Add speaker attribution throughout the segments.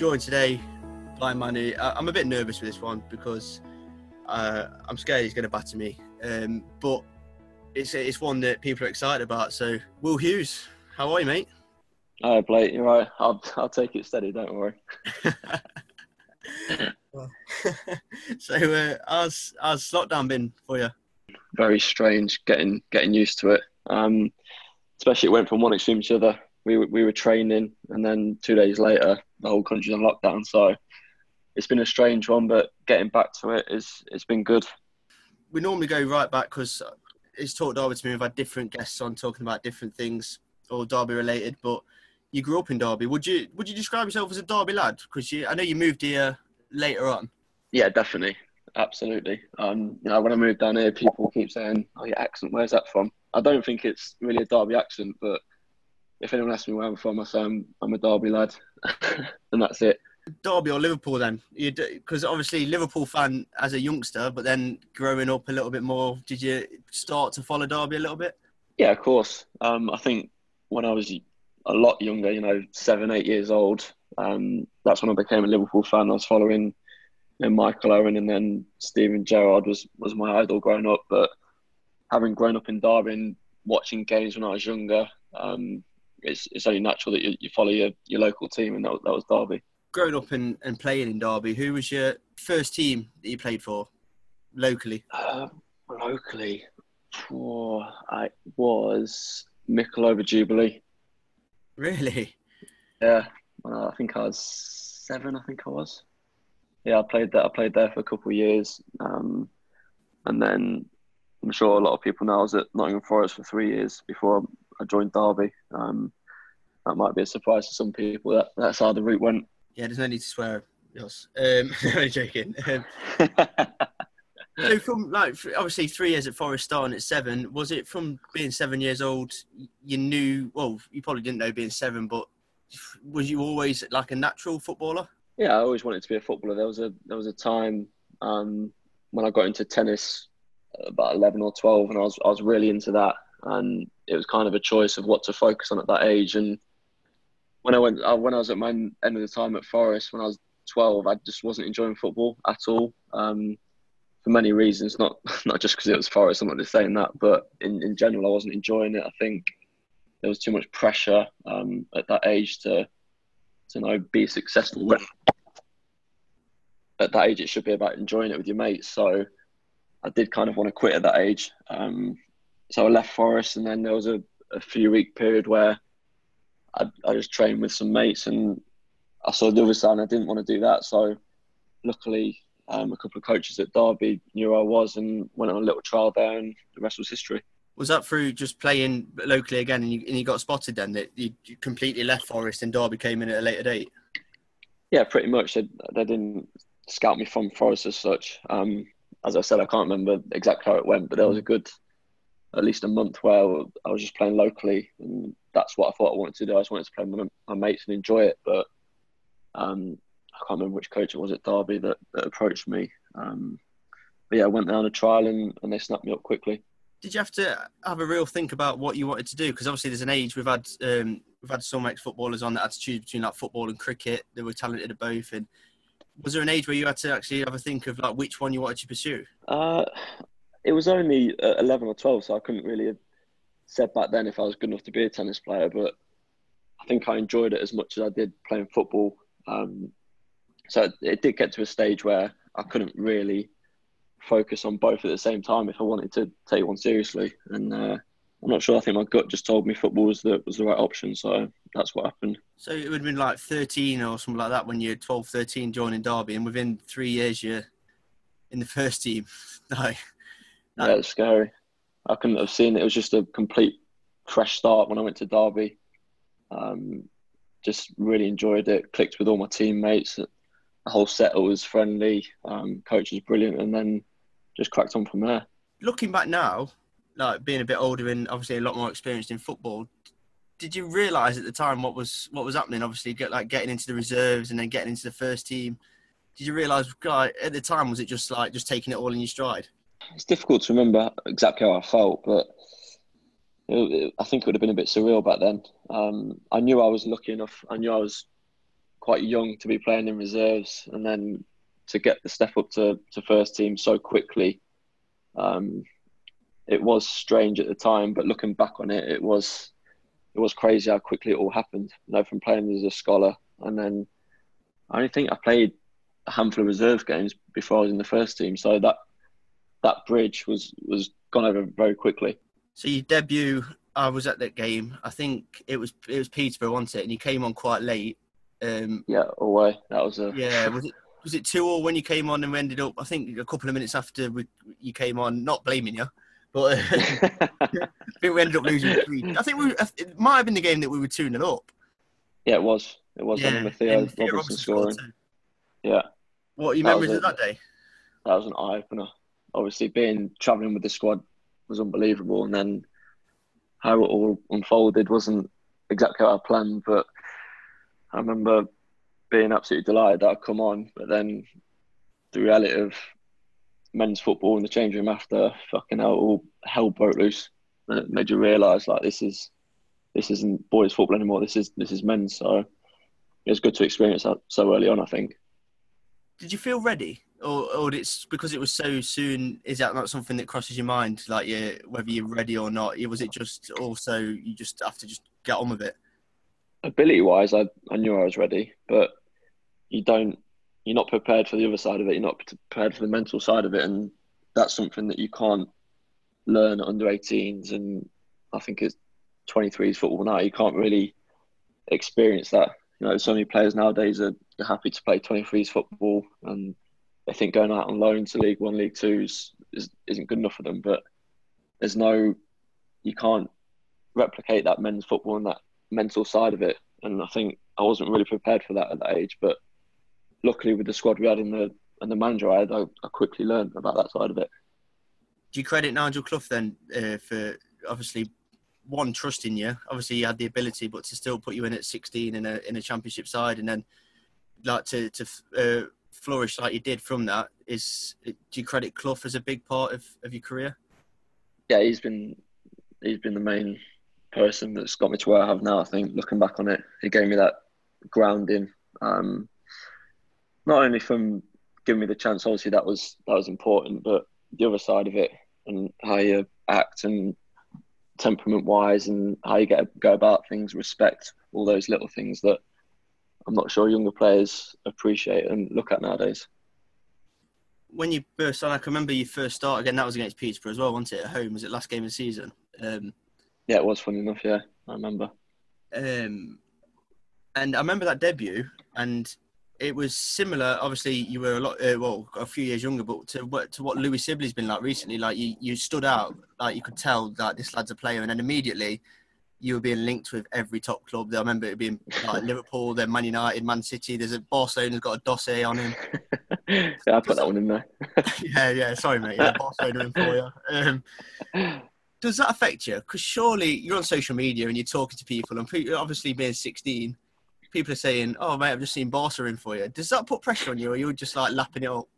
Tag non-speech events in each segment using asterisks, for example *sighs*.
Speaker 1: joined today by Manu. I- I'm a bit nervous with this one because uh, I'm scared he's going to batter me. Um, but it's it's one that people are excited about. So, Will Hughes, how are you, mate?
Speaker 2: Hi, Blake. You're right. I'll I'll take it steady. Don't worry. *laughs*
Speaker 1: so, uh, how's how's lockdown been for you?
Speaker 2: Very strange getting getting used to it. Um, especially it went from one extreme to the other. We were, we were training, and then two days later, the whole country's on lockdown. So it's been a strange one, but getting back to it is it's been good.
Speaker 1: We normally go right back because it's talked Derby to me. We've had different guests on talking about different things, all Derby related. But you grew up in Derby. Would you would you describe yourself as a Derby lad? Because I know you moved here later on.
Speaker 2: Yeah, definitely, absolutely. Um, you know, when I moved down here, people keep saying, "Oh, your accent, where's that from?" I don't think it's really a Derby accent, but if anyone asks me where I'm from, I say I'm, I'm a Derby lad, *laughs* and that's it.
Speaker 1: Derby or Liverpool then? Because obviously Liverpool fan as a youngster, but then growing up a little bit more, did you start to follow Derby a little bit?
Speaker 2: Yeah, of course. Um, I think when I was a lot younger, you know, seven, eight years old, um, that's when I became a Liverpool fan. I was following you know, Michael Owen and then Steven Gerrard was, was my idol growing up. But having grown up in Derby and watching games when I was younger, um, it's, it's only natural that you, you follow your, your local team, and that, that was Derby.
Speaker 1: Growing up and, and playing in Derby, who was your first team that you played for locally?
Speaker 2: Uh, locally, oh, I was Mickleover Jubilee.
Speaker 1: Really?
Speaker 2: Yeah, uh, I think I was seven. I think I was. Yeah, I played that. I played there for a couple of years, um, and then I'm sure a lot of people know I was at Nottingham Forest for three years before I joined Derby. Um, that might be a surprise to some people. That that's how the route went.
Speaker 1: Yeah, there's no need to swear. Yes, um, *laughs* I'm joking. Um, *laughs* so from like obviously three years at Forest starting at seven, was it from being seven years old? You knew well, you probably didn't know being seven, but was you always like a natural footballer?
Speaker 2: Yeah, I always wanted to be a footballer. There was a there was a time um, when I got into tennis about eleven or twelve, and I was I was really into that, and it was kind of a choice of what to focus on at that age. And when I went uh, when I was at my end of the time at Forest, when I was twelve, I just wasn't enjoying football at all. Um, for many reasons, not *laughs* not just because it was Forest. I'm not just saying that, but in, in general, I wasn't enjoying it. I think there was too much pressure um, at that age to to know be successful. At that age, it should be about enjoying it with your mates. So I did kind of want to quit at that age. Um, so I left Forest, and then there was a, a few week period where I, I just trained with some mates, and I saw the other side, and I didn't want to do that. So luckily, um, a couple of coaches at Derby knew I was and went on a little trial there, and the rest was history.
Speaker 1: Was that through just playing locally again, and you, and you got spotted then that you completely left Forest and Derby came in at a later date?
Speaker 2: Yeah, pretty much. They, they didn't scout me from Forest as such. Um, as I said, I can't remember exactly how it went, but there was a good, at least a month where I was just playing locally, and that's what I thought I wanted to do. I just wanted to play with my, my mates and enjoy it, but um, I can't remember which coach it was at Derby that, that approached me. Um, but yeah, I went down a trial and, and they snapped me up quickly.
Speaker 1: Did you have to have a real think about what you wanted to do? Because obviously, there's an age we've had um, we've had some ex-footballers on that had to choose between like football and cricket. They were talented at both. And was there an age where you had to actually have a think of like which one you wanted to pursue?
Speaker 2: Uh, it was only uh, 11 or 12, so I couldn't really have said back then if I was good enough to be a tennis player. But I think I enjoyed it as much as I did playing football. Um, so it, did get to a stage where I couldn't really focus on both at the same time if I wanted to take one seriously. And uh, I'm not sure. I think my gut just told me football was the was the right option, so that's what happened.
Speaker 1: So it would have been like 13 or something like that when you're 12, 13 joining Derby, and within three years you're in the first team. *laughs* no,
Speaker 2: yeah, was scary. I couldn't have seen it. It was just a complete fresh start when I went to Derby. Um, just really enjoyed it. Clicked with all my teammates. The whole set was friendly. Um, coach was brilliant, and then just cracked on from there.
Speaker 1: Looking back now, like being a bit older and obviously a lot more experienced in football, did you realise at the time what was what was happening? Obviously, get like getting into the reserves and then getting into the first team. Did you realise like, at the time was it just like just taking it all in your stride?
Speaker 2: It's difficult to remember exactly how I felt, but it, it, I think it would have been a bit surreal back then. Um, I knew I was lucky enough. I knew I was quite young to be playing in reserves, and then to get the step up to, to first team so quickly. Um, it was strange at the time, but looking back on it, it was it was crazy how quickly it all happened. You know, from playing as a scholar, and then I only think I played a handful of reserve games before I was in the first team. So that that bridge was was gone over very quickly.
Speaker 1: So your debut, I was at that game. I think it was it was Peterborough, wasn't it? And you came on quite late. Um,
Speaker 2: yeah, away. That was a *laughs*
Speaker 1: yeah. Was it was it two or when you came on and we ended up? I think a couple of minutes after we, you came on. Not blaming you, but uh, *laughs* I think we ended up losing three. I think we it might have been the game that we were two 0 up.
Speaker 2: Yeah, it was. It was. Yeah, Theo, Robinson, Robinson scoring. Yeah.
Speaker 1: What are your that memories of that day?
Speaker 2: That was an eye opener. Obviously, being travelling with the squad was unbelievable, and then how it all unfolded wasn't exactly how I planned. But I remember being absolutely delighted that I'd come on, but then the reality of men's football in the change room after fucking hell, all hell broke loose, and it made you realise like this is this isn't boys football anymore. This is this is men's. So it was good to experience that so early on. I think.
Speaker 1: Did you feel ready, or, or it's because it was so soon? Is that not something that crosses your mind, like you, whether you're ready or not? Was it just also you just have to just get on with it?
Speaker 2: Ability wise, I, I knew I was ready, but you don't you're not prepared for the other side of it. You're not prepared for the mental side of it, and that's something that you can't learn under 18s. And I think it's 23s football now. You can't really experience that you know, so many players nowadays are happy to play 23s football and they think going out on loan to League One, League Two is, is, isn't good enough for them. But there's no, you can't replicate that men's football and that mental side of it. And I think I wasn't really prepared for that at that age. But luckily, with the squad we had in the and the manager I had, I, I quickly learned about that side of it.
Speaker 1: Do you credit Nigel Clough then uh, for obviously one trusting you. Obviously, you had the ability, but to still put you in at 16 in a in a championship side, and then like to to uh, flourish like you did from that is. Do you credit Clough as a big part of, of your career?
Speaker 2: Yeah, he's been he's been the main person that's got me to where I have now. I think looking back on it, he gave me that grounding. Um, not only from giving me the chance, obviously that was that was important, but the other side of it and how you act and temperament wise and how you get go about things, respect, all those little things that I'm not sure younger players appreciate and look at nowadays.
Speaker 1: When you burst on, I can remember you first start again. That was against Peterborough as well, wasn't it? At home, was it last game of the season? Um,
Speaker 2: yeah, it was funny enough. Yeah, I remember.
Speaker 1: Um, and I remember that debut, and it was similar. Obviously, you were a lot, uh, well, a few years younger, but to what to what Louie Sibley's been like recently. Like you, you stood out. Like you could tell that this lad's a player, and then immediately you were being linked with every top club. I remember it being like Liverpool, then Man United, Man City. There's a Barcelona's got a dossier on him. *laughs*
Speaker 2: yeah, I put that one in there. *laughs*
Speaker 1: yeah, yeah. Sorry, mate. Yeah, Barcelona in for you. Um, does that affect you? Because surely you're on social media and you're talking to people, and obviously being 16 people are saying, "Oh, mate, I've just seen Barca in for you." Does that put pressure on you, or you're just like lapping it up?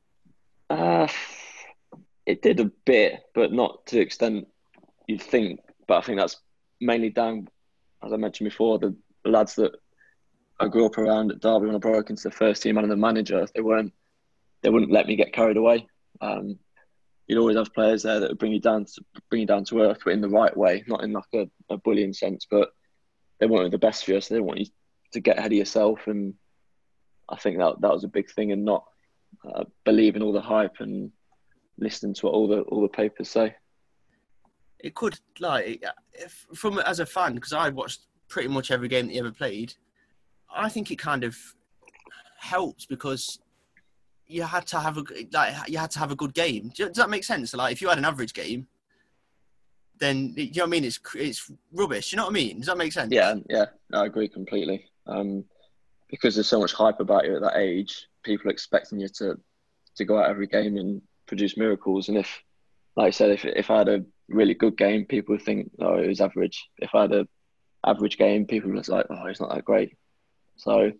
Speaker 2: Uh, it did a bit, but not to the extent you'd think. But I think that's mainly down, as I mentioned before, the lads that I grew up around at Derby when I broke into the first team and the manager. They weren't, they wouldn't let me get carried away. Um, you'd always have players there that would bring you down to bring you down to earth, but in the right way, not in like a, a bullying sense. But they wanted the best for you, so they want you to get ahead of yourself. And I think that that was a big thing, and not uh, believing all the hype and listening to what all the all the papers say.
Speaker 1: It could like if, from as a fan because I watched pretty much every game that he ever played. I think it kind of helps because you had to have a like you had to have a good game. Does that make sense? Like if you had an average game, then you know what I mean. It's it's rubbish. You know what I mean? Does that make sense?
Speaker 2: Yeah, yeah, I agree completely. Um, because there's so much hype about you at that age, people expecting you to to go out every game and produce miracles. And if, like I said, if if I had a really good game, people think, oh, it was average. If I had a average game, people would like, oh, it's not that great. So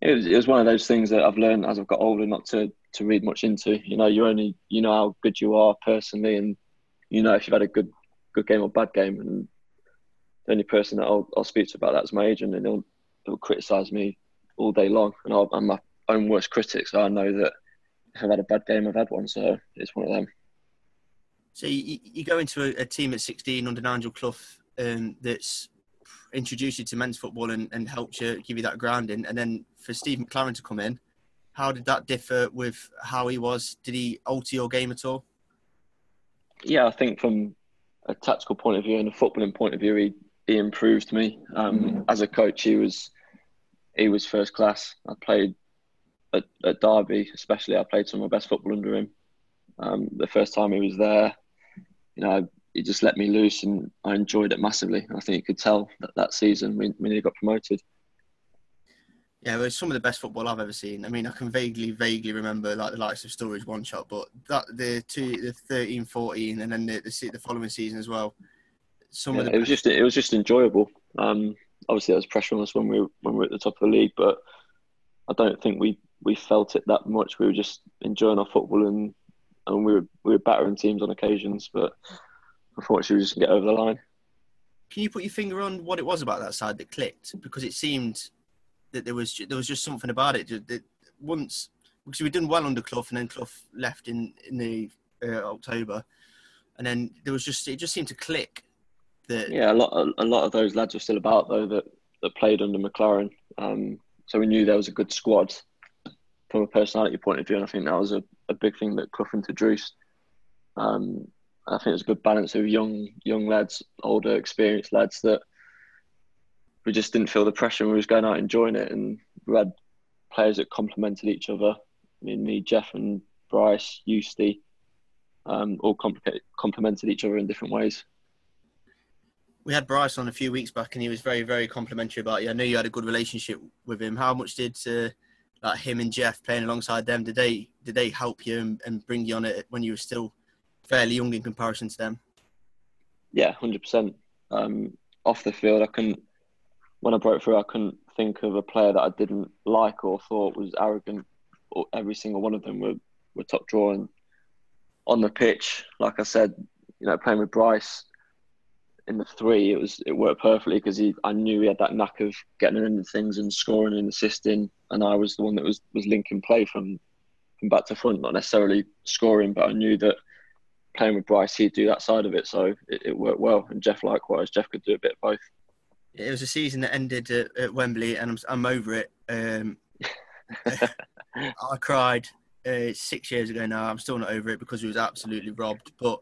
Speaker 2: it was, it was one of those things that I've learned as I've got older not to to read much into. You know, you only you know how good you are personally, and you know if you've had a good good game or bad game. And the only person that I'll, I'll speak to about that is my agent, and he'll he'll criticise me all day long, and I'm my own worst critic, so I know that if I've had a bad game, I've had one. So it's one of them.
Speaker 1: So you, you go into a, a, team at 16 under Nigel Clough um, that's introduced you to men's football and, and helped you give you that grounding, and then for Steve McClaren to come in, how did that differ with how he was? Did he alter your game at all?
Speaker 2: Yeah, I think from a tactical point of view and a footballing point of view, he, he improved me. Um, as a coach, he was he was first class. I played at, at Derby, especially. I played some of my best football under him. Um, the first time he was there, you know, he just let me loose, and I enjoyed it massively. I think you could tell that that season we, when he got promoted.
Speaker 1: Yeah, it was some of the best football I've ever seen. I mean, I can vaguely, vaguely remember like the likes of Sturridge one shot, but that the two, the 13, 14, and then the the, the following season as well.
Speaker 2: Some yeah, of the it was just it was just enjoyable. Um, obviously, there was pressure on us when we were, when we were at the top of the league, but I don't think we we felt it that much. We were just enjoying our football and and we were we were battering teams on occasions, but unfortunately, we just didn't get over the line.
Speaker 1: Can you put your finger on what it was about that side that clicked? Because it seemed that there was there was just something about it that once because we'd done well under Clough and then Clough left in in the uh, October, and then there was just it just seemed to click. That
Speaker 2: yeah, a lot a, lot of those lads were still about though that that played under McClaren, um, so we knew there was a good squad from a personality point of view, and I think that was a, a big thing that Clough introduced. Um, I think it was a good balance of young young lads, older, experienced lads that we just didn't feel the pressure. We was going out enjoying it, and we had players that complemented each other. I mean, me, Jeff, and Bryce, Eusty, um, all complemented each other in different ways.
Speaker 1: We had Bryce on a few weeks back, and he was very, very complimentary about you. I know you had a good relationship with him. How much did uh, like him and Jeff playing alongside them did they did they help you and, and bring you on it when you were still fairly young in comparison to them?
Speaker 2: Yeah, hundred um, percent. Off the field, I couldn't when I broke through, I couldn't think of a player that I didn't like or thought was arrogant. Every single one of them were, were top draw. And on the pitch, like I said, you know, playing with Bryce in the three, it was it worked perfectly because he I knew he had that knack of getting into things and scoring and assisting, and I was the one that was was linking play from from back to front, not necessarily scoring, but I knew that playing with Bryce, he'd do that side of it, so it, it worked well. And Jeff likewise, Jeff could do a bit of both
Speaker 1: it was a season that ended at, at Wembley, and I'm, I'm over it. Um, *laughs* I cried uh, six years ago now. I'm still not over it because we was absolutely robbed. But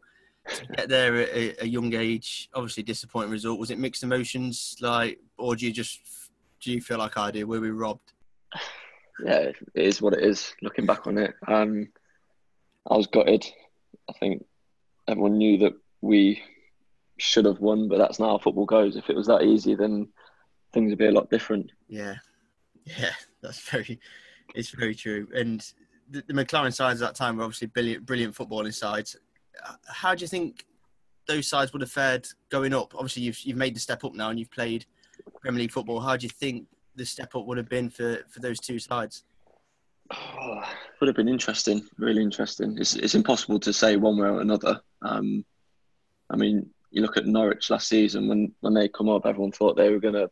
Speaker 1: get there at a, a, young age, obviously disappointing result. Was it mixed emotions, like, or do you just do you feel like I do? Were we robbed?
Speaker 2: Yeah, it is what it is. Looking back on it, um, I was gutted. I think everyone knew that we should have won, but that's not how football goes. If it was that easy, then things would be a lot different.
Speaker 1: Yeah, yeah, that's very, it's very true. And the, the McClaren sides at that time were obviously brilliant, brilliant footballing sides. How do you think those sides would have fared going up? Obviously, you've you've made the step up now and you've played Premier League football. How do you think the step up would have been for for those two sides?
Speaker 2: Oh, *sighs* would have been interesting, really interesting. It's it's impossible to say one way or another. Um, I mean, you look at Norwich last season when when they come up, everyone thought they were gonna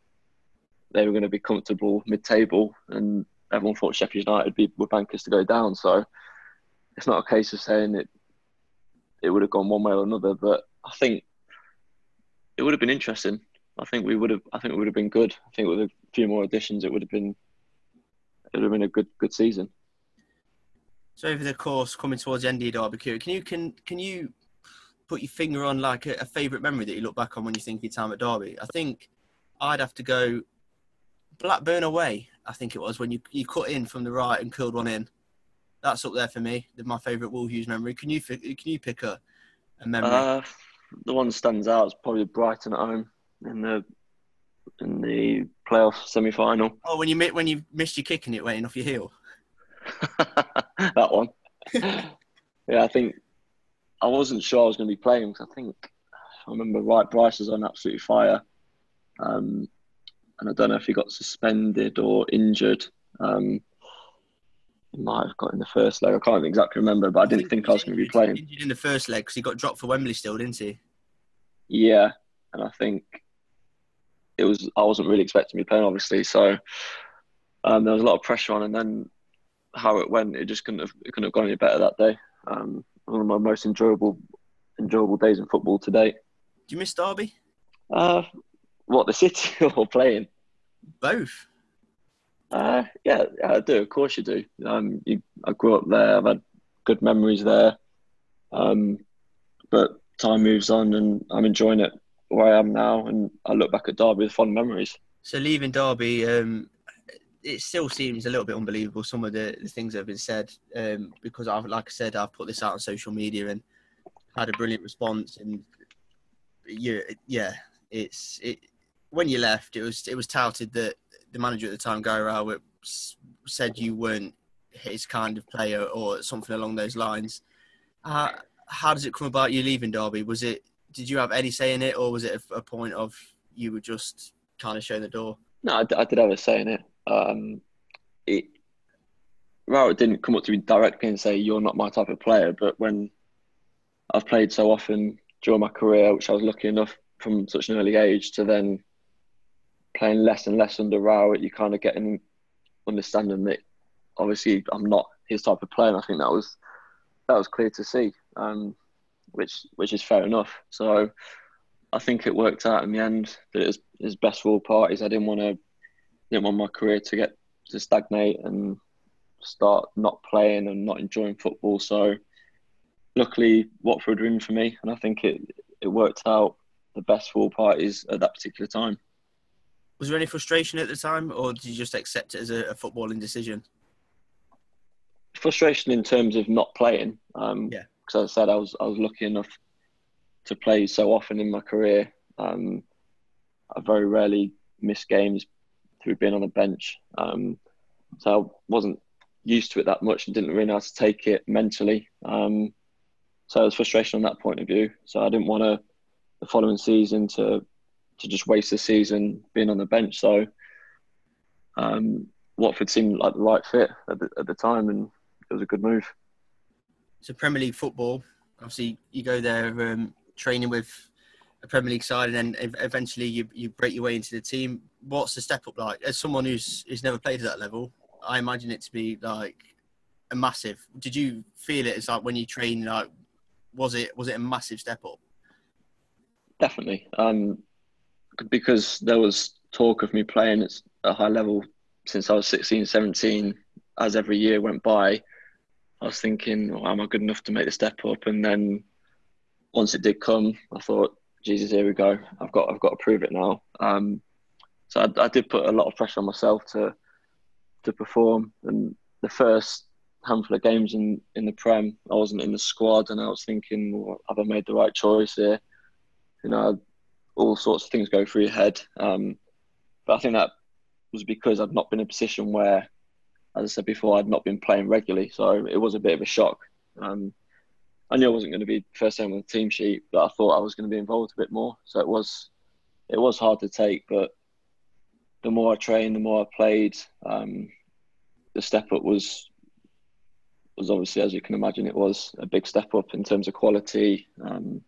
Speaker 2: they were gonna be comfortable mid table, and everyone thought Sheffield United would be, were bankers to go down. So it's not a case of saying it it would have gone one way or another, but I think it would have been interesting. I think we would have. I think it would have been good. I think with a few more additions, it would have been. It would have been a good good season.
Speaker 1: So over the course, coming towards the end of your Derby can you can can you put your finger on like a, a favourite memory that you look back on when you think of your time at Derby, I think I'd have to go Blackburn away. I think it was when you you cut in from the right and curled one in. That's up there for me. My favourite Will Hughes memory. Can you can you pick a, a memory? Uh,
Speaker 2: the one that stands out is probably Brighton at home in the in the playoff semi final.
Speaker 1: Oh, when you when you missed your kick and it went off your heel. *laughs*
Speaker 2: that one. *laughs* yeah, I think I wasn't sure I was going to be playing because I think I remember right. Bryce was on absolute fire, um, and I don't know if he got suspended or injured. Um, might have got in the first leg. I can't exactly remember, but I, didn't think, think I was going to be playing.
Speaker 1: Injured in the first leg because he got dropped for Wembley still, didn't he?
Speaker 2: Yeah, and I think it was. I wasn't really expecting to be playing, obviously. So um, there was a lot of pressure on, and then how it went, it just couldn't have it couldn't have gone any better that day. Um, one of my most enjoyable enjoyable days in football to date.
Speaker 1: Do you miss Derby?
Speaker 2: Uh, what the city *laughs* or playing?
Speaker 1: Both.
Speaker 2: Uh, yeah, I do. Of course, you do. Um, you, I grew up there. I've had good memories there. Um, but time moves on, and I'm enjoying it where I am now. And I look back at Derby with fond memories.
Speaker 1: So leaving Derby, um, it still seems a little bit unbelievable. Some of the, the things that have been said, um, because I've, like I said, I've put this out on social media and had a brilliant response. And yeah, yeah, it's it. When you left, it was it was touted that the manager at the time, Gary Rowett, said you weren't his kind of player or something along those lines. Uh, how does it come about you leaving Derby? Was it did you have any say in it, or was it a, a point of you were just kind of showing the door?
Speaker 2: No, I, I did have a say in it. Um, it Rowett didn't come up to me directly and say you're not my type of player, but when I've played so often during my career, which I was lucky enough from such an early age to then playing less and less under Rowett, you kind of get an understanding that obviously I'm not his type of player. And I think that was that was clear to see, um, which which is fair enough. So I think it worked out in the end that it was, it was best for all parties. I didn't want to didn't want my career to get to stagnate and start not playing and not enjoying football. So luckily Watford were in for me, and I think it it worked out the best for all parties at that particular time.
Speaker 1: Was there any frustration at the time, or did you just accept it as a, a footballing decision?
Speaker 2: Frustration in terms of not playing. Um,
Speaker 1: yeah.
Speaker 2: Because I said I was I was lucky enough to play so often in my career. Um, I very rarely miss games through being on the bench. Um, so I wasn't used to it that much and didn't really know how to take it mentally. Um, so it was frustration on that point of view. So I didn't want to the following season to to just waste the season being on the bench. So um, Watford seemed like the right fit at the, at the time, and it was a good move.
Speaker 1: So Premier League football, obviously, you go there um, training with a Premier League side, and then eventually you you break your way into the team. What's the step up like? As someone who's who's never played at that level, I imagine it to be like a massive. Did you feel it as like when you train? Like, was it was it a massive step up?
Speaker 2: Definitely. Um, because there was talk of me playing at a high level since I was 16, 17, as every year went by, I was thinking, well, am I good enough to make the step up? And then once it did come, I thought, Jesus, here we go. I've got, I've got to prove it now. Um, so I, I, did put a lot of pressure on myself to, to perform. And the first handful of games in, in the Prem, I wasn't in the squad, and I was thinking, well, have I made the right choice here? You know, all sorts of things go through your head. Um, but I think that was because I'd not been in a position where, as I said before, I'd not been playing regularly. So it was a bit of a shock. Um, I knew I wasn't going to be first name on the team sheet, but I thought I was going to be involved a bit more. So it was, it was hard to take. But the more I trained, the more I played, um, the step up was was obviously, as you can imagine, it was a big step up in terms of quality. Um,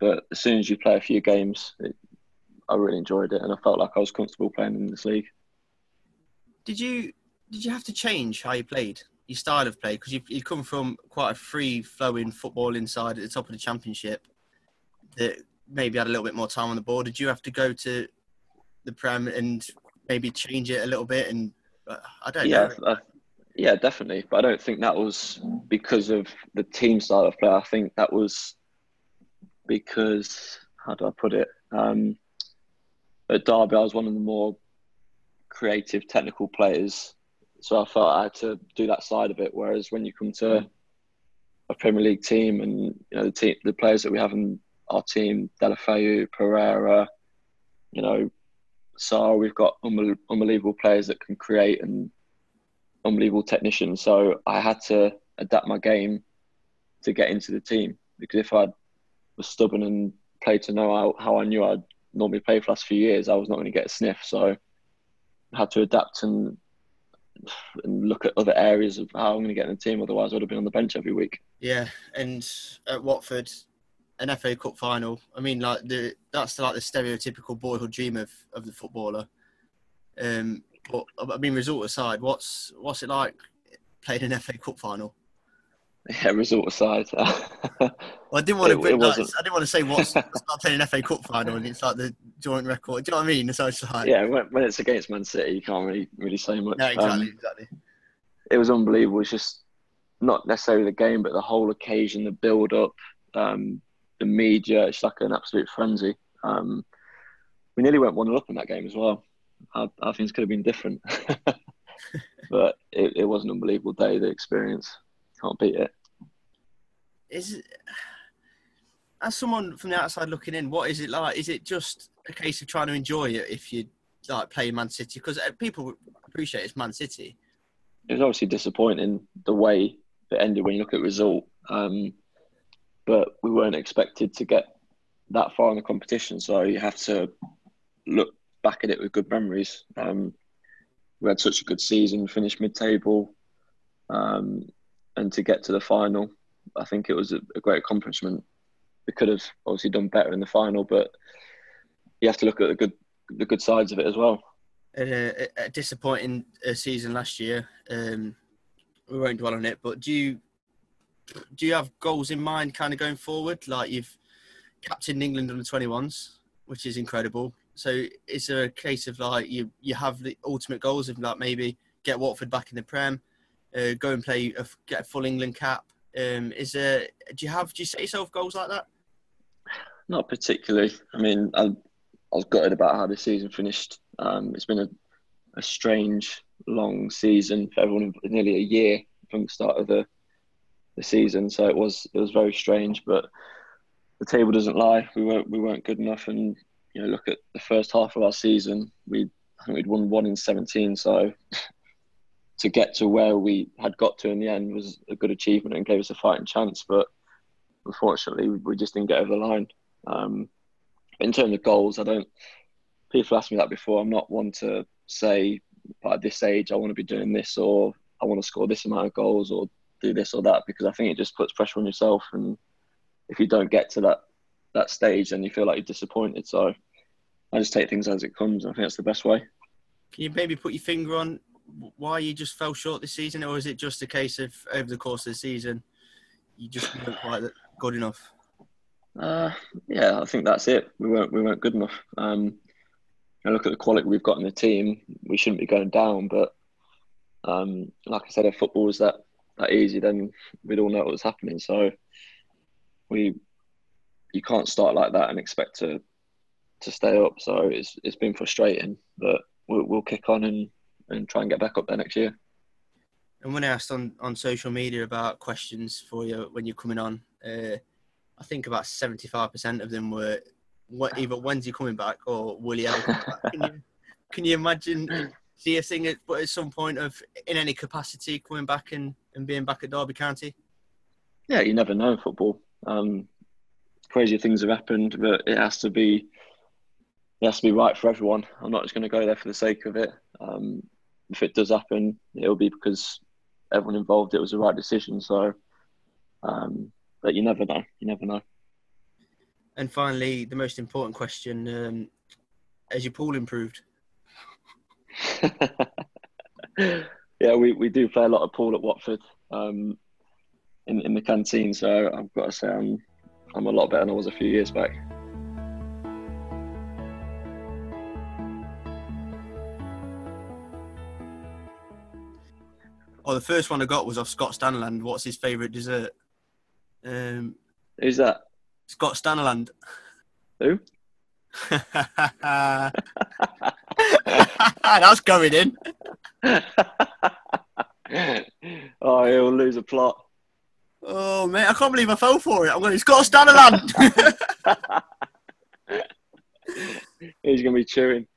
Speaker 2: but as soon as you play a few games, it, I really enjoyed it, and I felt like I was comfortable playing in this league.
Speaker 1: Did you did you have to change how you played your style of play because you you come from quite a free flowing football inside at the top of the championship that maybe had a little bit more time on the board. Did you have to go to the prem and maybe change it a little bit? And uh, I don't
Speaker 2: yeah,
Speaker 1: know.
Speaker 2: Yeah, definitely. But I don't think that was because of the team style of play. I think that was because how do I put it? Um, at Derby, I was one of the more creative, technical players, so I felt I had to do that side of it. Whereas when you come to a Premier League team, and you know the team, the players that we have in our team, Deulofeu, Pereira, you know, Sarr, we've got unbelievable players that can create and unbelievable technicians. So I had to adapt my game to get into the team because if I was stubborn and played to know how, how I knew I'd normally play for the last few years, I was not going to get a sniff. So I had to adapt and and look at other areas of how I'm going to get in the team. Otherwise, I would have been on the bench every week.
Speaker 1: Yeah, and at Watford, an FA Cup final. I mean, like the that's like the stereotypical boyhood dream of, of the footballer. Um, But I mean, result aside, what's what's it like playing an FA Cup final?
Speaker 2: Yeah, result aside. *laughs*
Speaker 1: well, I didn't want to. It, it like, I didn't want to say what's like playing an FA Cup final and it's like the joint record. Do you know what I mean? So it's like,
Speaker 2: yeah, when, when, it's against Man City, you can't really really say much.
Speaker 1: No, exactly, um, exactly.
Speaker 2: It was unbelievable. It's just not necessarily the game, but the whole occasion, the build up, um, the media. It's like an absolute frenzy. Um, we nearly went one up in that game as well. Our, our things could have been different, *laughs* but it, it was an unbelievable day. The experience can't beat it.
Speaker 1: Is as someone from the outside looking in, what is it like? Is it just a case of trying to enjoy it if you like playing Man City? Because uh, people appreciate it's Man City.
Speaker 2: It was obviously disappointing the way it ended when you look at the result, um, but we weren't expected to get that far in the competition. So you have to look back at it with good memories. Um, we had such a good season, finished mid-table, um, and to get to the final, I think it was a, a, great accomplishment. We could have obviously done better in the final, but you have to look at the good the good sides of it as well.
Speaker 1: A, a disappointing uh, season last year. Um, we won't dwell on it, but do you do you have goals in mind, kind of going forward? Like you've captained England under twenty ones, which is incredible. So is there a case of like you you have the ultimate goals of like maybe get Watford back in the Prem, uh, go and play a, get a full England cap? Um, is there do you have do you set yourself goals like that?
Speaker 2: Not particularly. I mean, I, I was gutted about how the season finished. Um, it's been a, a strange, long season for everyone. Nearly a year from the start of the the season, so it was it was very strange. But the table doesn't lie. We weren't we weren't good enough, and you know, look at the first half of our season, we I think we'd won one in 17. So *laughs* to get to where we had got to in the end was a good achievement and gave us a fighting chance. But unfortunately, we just didn't get over the line. Um, in terms of goals, I don't. People asked me that before. I'm not one to say at this age I want to be doing this or I want to score this amount of goals or do this or that because I think it just puts pressure on yourself. And if you don't get to that that stage, then you feel like you're disappointed. So I just take things as it comes. I think that's the best way.
Speaker 1: Can you maybe put your finger on why you just fell short this season, or is it just a case of over the course of the season you just weren't quite good enough?
Speaker 2: Uh, yeah, I think that's it. We weren't we weren't good enough. Um, I look at the quality we've got in the team. We shouldn't be going down, but um, like I said, if football was that that easy, then we'd all know what was happening. So we you can't start like that and expect to to stay up. So it's it's been frustrating, but we'll, we'll kick on and, and try and get back up there next year.
Speaker 1: And when I asked on, on social media about questions for you when you're coming on, uh, I think about seventy five percent of them were what either when's he coming back or will he ever come back? Can you, can you imagine see a thing at, at some point of in any capacity coming back and, and being back at Derby County?
Speaker 2: Yeah, you never know in football. Um, crazy things have happened, but it has to be it has to be right for everyone. I'm not just going to go there for the sake of it. Um, if it does happen, it'll be because everyone involved it was the right decision. So, um, but you never know. You never know.
Speaker 1: And finally, the most important question: um, Has your pool improved? *laughs*
Speaker 2: yeah, we, we do play a lot of pool at Watford um, in in the canteen. So I've got to say I'm I'm a lot better than I was a few years back.
Speaker 1: Oh, the first one I got was off Scott Staniland. What's his favourite dessert? Um,
Speaker 2: Who's that?
Speaker 1: Scott Staniland.
Speaker 2: Who? *laughs*
Speaker 1: That's going in. *laughs*
Speaker 2: oh, he'll lose a plot.
Speaker 1: Oh, mate, I can't believe I fell for it. I'm going, to Scott Staniland. *laughs*
Speaker 2: He's going to be chewing.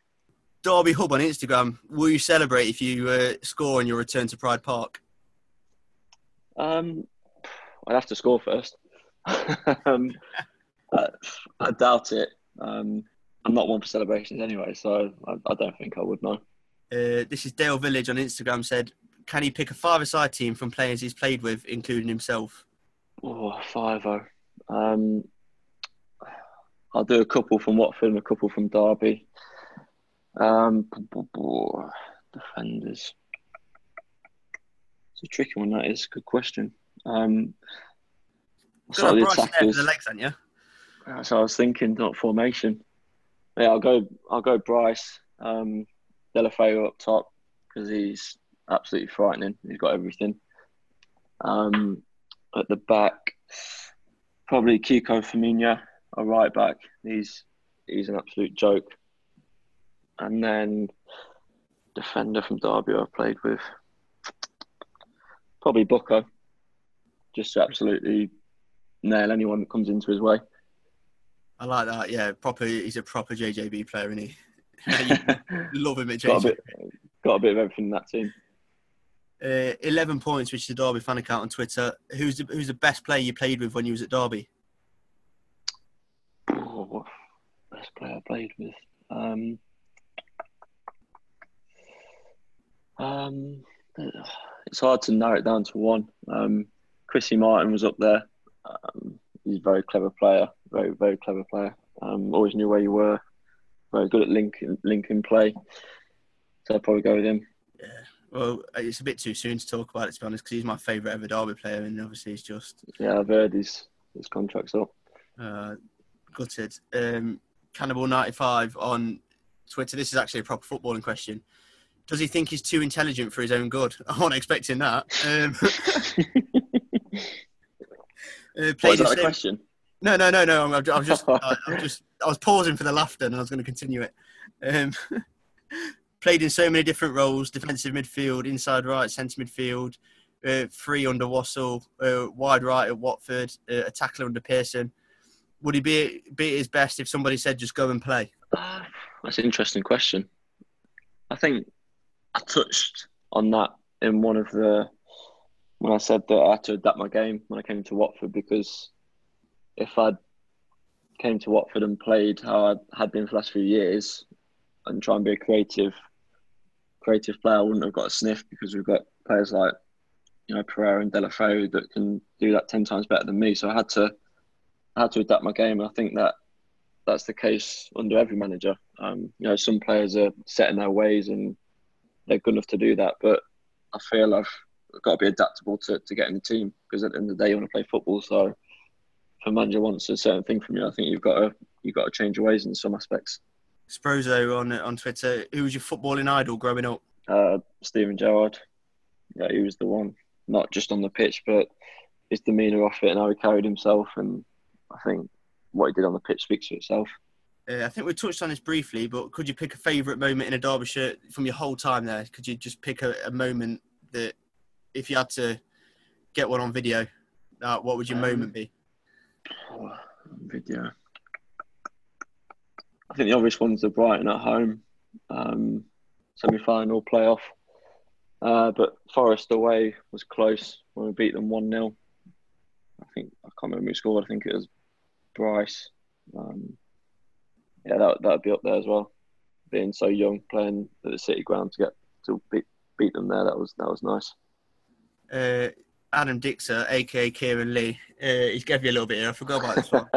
Speaker 1: Derby Hub on Instagram. Will you celebrate if you uh, score on your return to Pride Park?
Speaker 2: Um, I'd have to score first. *laughs* um, I, I, doubt it. Um, I'm not one for celebrations anyway, so I, I don't think I would know.
Speaker 1: Uh, this is Dale Village on Instagram said, can he pick a five-a-side team from players he's played with, including himself?
Speaker 2: Oh, five um, I'll do a couple from Watford and a couple from Derby. Um, defenders. It's a tricky one. That is good question. Um,
Speaker 1: so the attackers. The legs, aren't you?
Speaker 2: So I was thinking, not formation. Yeah, I'll go. I'll go Bryce. Um, Deulofeu up top because he's absolutely frightening. He's got everything. Um, at the back, probably Kiko Femenia, a right back. He's he's an absolute joke. And then defender from Derby I've played with, probably Booker, just to absolutely nail anyone that comes into his way.
Speaker 1: I like that. Yeah, proper. He's a proper JJB player, isn't he? *laughs* *laughs* love him at JJB.
Speaker 2: Got a, bit, got a bit of everything in that team.
Speaker 1: Uh, Eleven points, which is the Derby fan account on Twitter. Who's the, who's the best player you played with when you was at Derby?
Speaker 2: Oh, best player I played with. Um, um, it's hard to narrow it down to one. Um, Chrissy Martin was up there. Um, he's a very clever player, very very clever player. Um, always knew where you were. Very good at linking linking play. So I'd probably go with him.
Speaker 1: Yeah. Well, it's a bit too soon to talk about it, to be honest, because he's my favourite ever Derby player, and obviously he's just.
Speaker 2: Yeah, I've heard his his contract's up.
Speaker 1: Uh, gutted. Um, Cannibal ninety five on Twitter. This is actually a proper footballing question. Does he think he's too intelligent for his own good? *laughs* I wasn't expecting that. Um, *laughs* *laughs*
Speaker 2: uh, what, is that a question?
Speaker 1: No, no, no, no. I'm, I'm just, I, am just, I was pausing for the laughter, and I was going to continue it. Um, played in so many different roles: defensive midfield, inside right, centre midfield, uh, free under Wassall, uh, wide right at Watford, uh, a tackler under Pearson. Would he be be at his best if somebody said just go and play?
Speaker 2: Uh, that's an interesting question. I think I touched on that in one of the when I said that I had to adapt my game when I came to Watford because if I'd came to Watford and played how I had been for the last few years and try and be a creative creative player, I wouldn't have got a sniff because we've got players like you know Pereira and Deulofeu that can do that ten times better than me. So I had to I had to adapt my game, and I think that that's the case under every manager. Um, you know, some players are set in their ways and they're good enough to do that, but I feel I've got to be adaptable to, to get in the team because at the end of the day, you want to play football. So if a manager wants a certain thing from you, I think you've got to you've got to change your ways in some aspects.
Speaker 1: Sprozo on on Twitter. Who was your footballing idol growing up?
Speaker 2: Uh, Steven Gerrard. Yeah, he was the one. Not just on the pitch, but his demeanour off it and how he carried himself. And I think what he did on the pitch speaks for itself.
Speaker 1: Uh, I think we touched on this briefly, but could you pick a favourite moment in a Derby shirt from your whole time there? Could you just pick a, a moment that, if you had to get one on video, uh, what would your um, moment be?
Speaker 2: Oh, video. I think the obvious one's the Brighton at home um, semi-final playoff. Uh, but Forest away was close when we beat them one 0 I think I can't remember who scored. I think it was Bryce. Um, yeah, that that'd be up there as well. Being so young, playing at the City Ground to get to beat beat them there, that was that was nice.
Speaker 1: Uh, Adam Dixer, aka Kieran Lee, uh, he's gave you a little bit here. I forgot about this one. *laughs*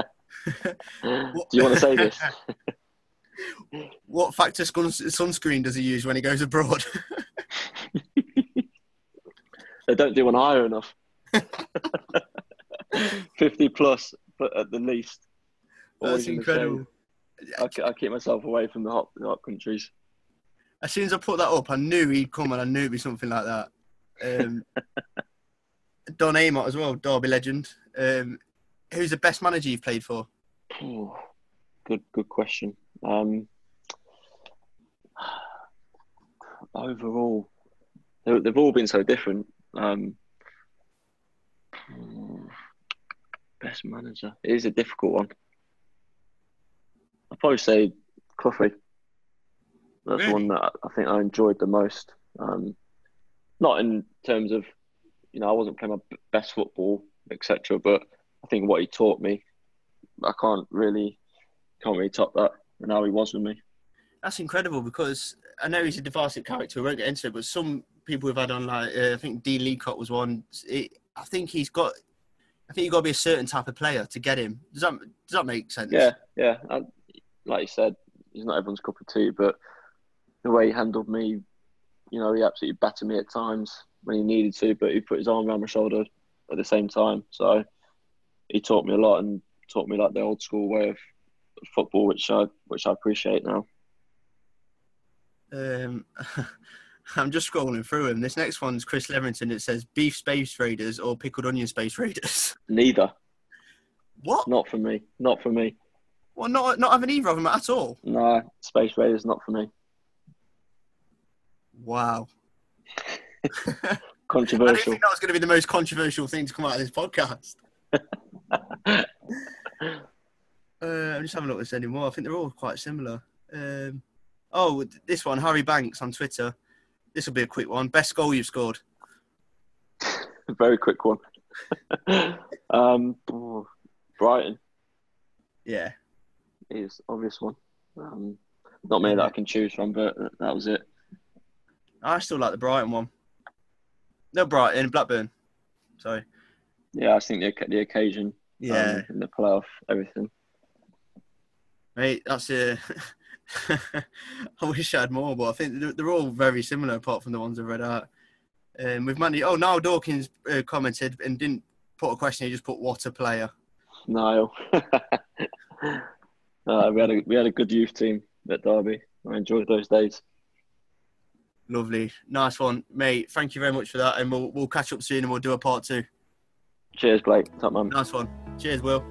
Speaker 2: Do you want to say this? *laughs*
Speaker 1: what factor sunscreen does he use when he goes abroad? *laughs*
Speaker 2: they don't do an higher enough. 50 plus, but at the least.
Speaker 1: That's incredible.
Speaker 2: I, I keep myself away from the hot, the hot countries.
Speaker 1: As soon as I put that up, I knew he'd come and I knew it'd be something like that. Um, *laughs* Don Amott as well, Derby legend. Um, who's the best manager you've played for?
Speaker 2: Good, good question. Um, overall, they've all been so different. Um, best manager. It is a difficult one. Probably say Cloughie. That's really? one that I think I enjoyed the most. Um, not in terms of, you know, I wasn't playing my best football, etc. But I think what he taught me, I can't really, can't really top that. And how he was with me.
Speaker 1: That's incredible because I know he's a divisive character. We won't get into it, but some people we've had on, like uh, I think D. Leacock was one. It, I think he's got. I think you've got to be a certain type of player to get him. Does that does that make sense?
Speaker 2: Yeah, yeah. I, like you said, he's not everyone's cup of tea, but the way he handled me you know, he absolutely battered me at times when he needed to, but he put his arm around my shoulder at the same time. So he taught me a lot and taught me like the old school way of football, which I which I appreciate now.
Speaker 1: Um, *laughs* I'm just scrolling through him. This next one's Chris Levington. It says beef space raiders or pickled onion space raiders. *laughs*
Speaker 2: Neither.
Speaker 1: What?
Speaker 2: Not for me. Not for me.
Speaker 1: Well, not not having either of them at all.
Speaker 2: No, Space Raiders not for me.
Speaker 1: Wow. *laughs* Controversial. I didn't think that was going to be the most controversial thing to come out of this podcast. *laughs* uh, I'm just having a look at this anymore. I think they're all quite similar. Um, oh, this one, Harry Banks on Twitter. This will be a quick one. Best goal you've scored? *laughs*
Speaker 2: Very quick one. um, Brighton
Speaker 1: Yeah.
Speaker 2: Is obvious one. Um, not many that I can choose from, but that was it.
Speaker 1: I still like the Brighton one. No, Brighton, Blackburn. Sorry.
Speaker 2: Yeah, I think the the occasion,
Speaker 1: Yeah.
Speaker 2: um, in the playoff, everything.
Speaker 1: Mate, that's a. *laughs* I wish I had more, but I think they're, they're all very similar apart from the ones I've read out. Um, with Mandy, oh, Niall Dawkins uh, commented and didn't put a question, he just put what a player.
Speaker 2: Niall. *laughs* uh, we had a we had a good youth team at Derby. I enjoyed those days.
Speaker 1: Lovely. Nice one, mate. Thank you very much for that. And we'll, we'll catch up soon and we'll do a part two.
Speaker 2: Cheers, Blake. Top man.
Speaker 1: Nice one. Cheers, Will.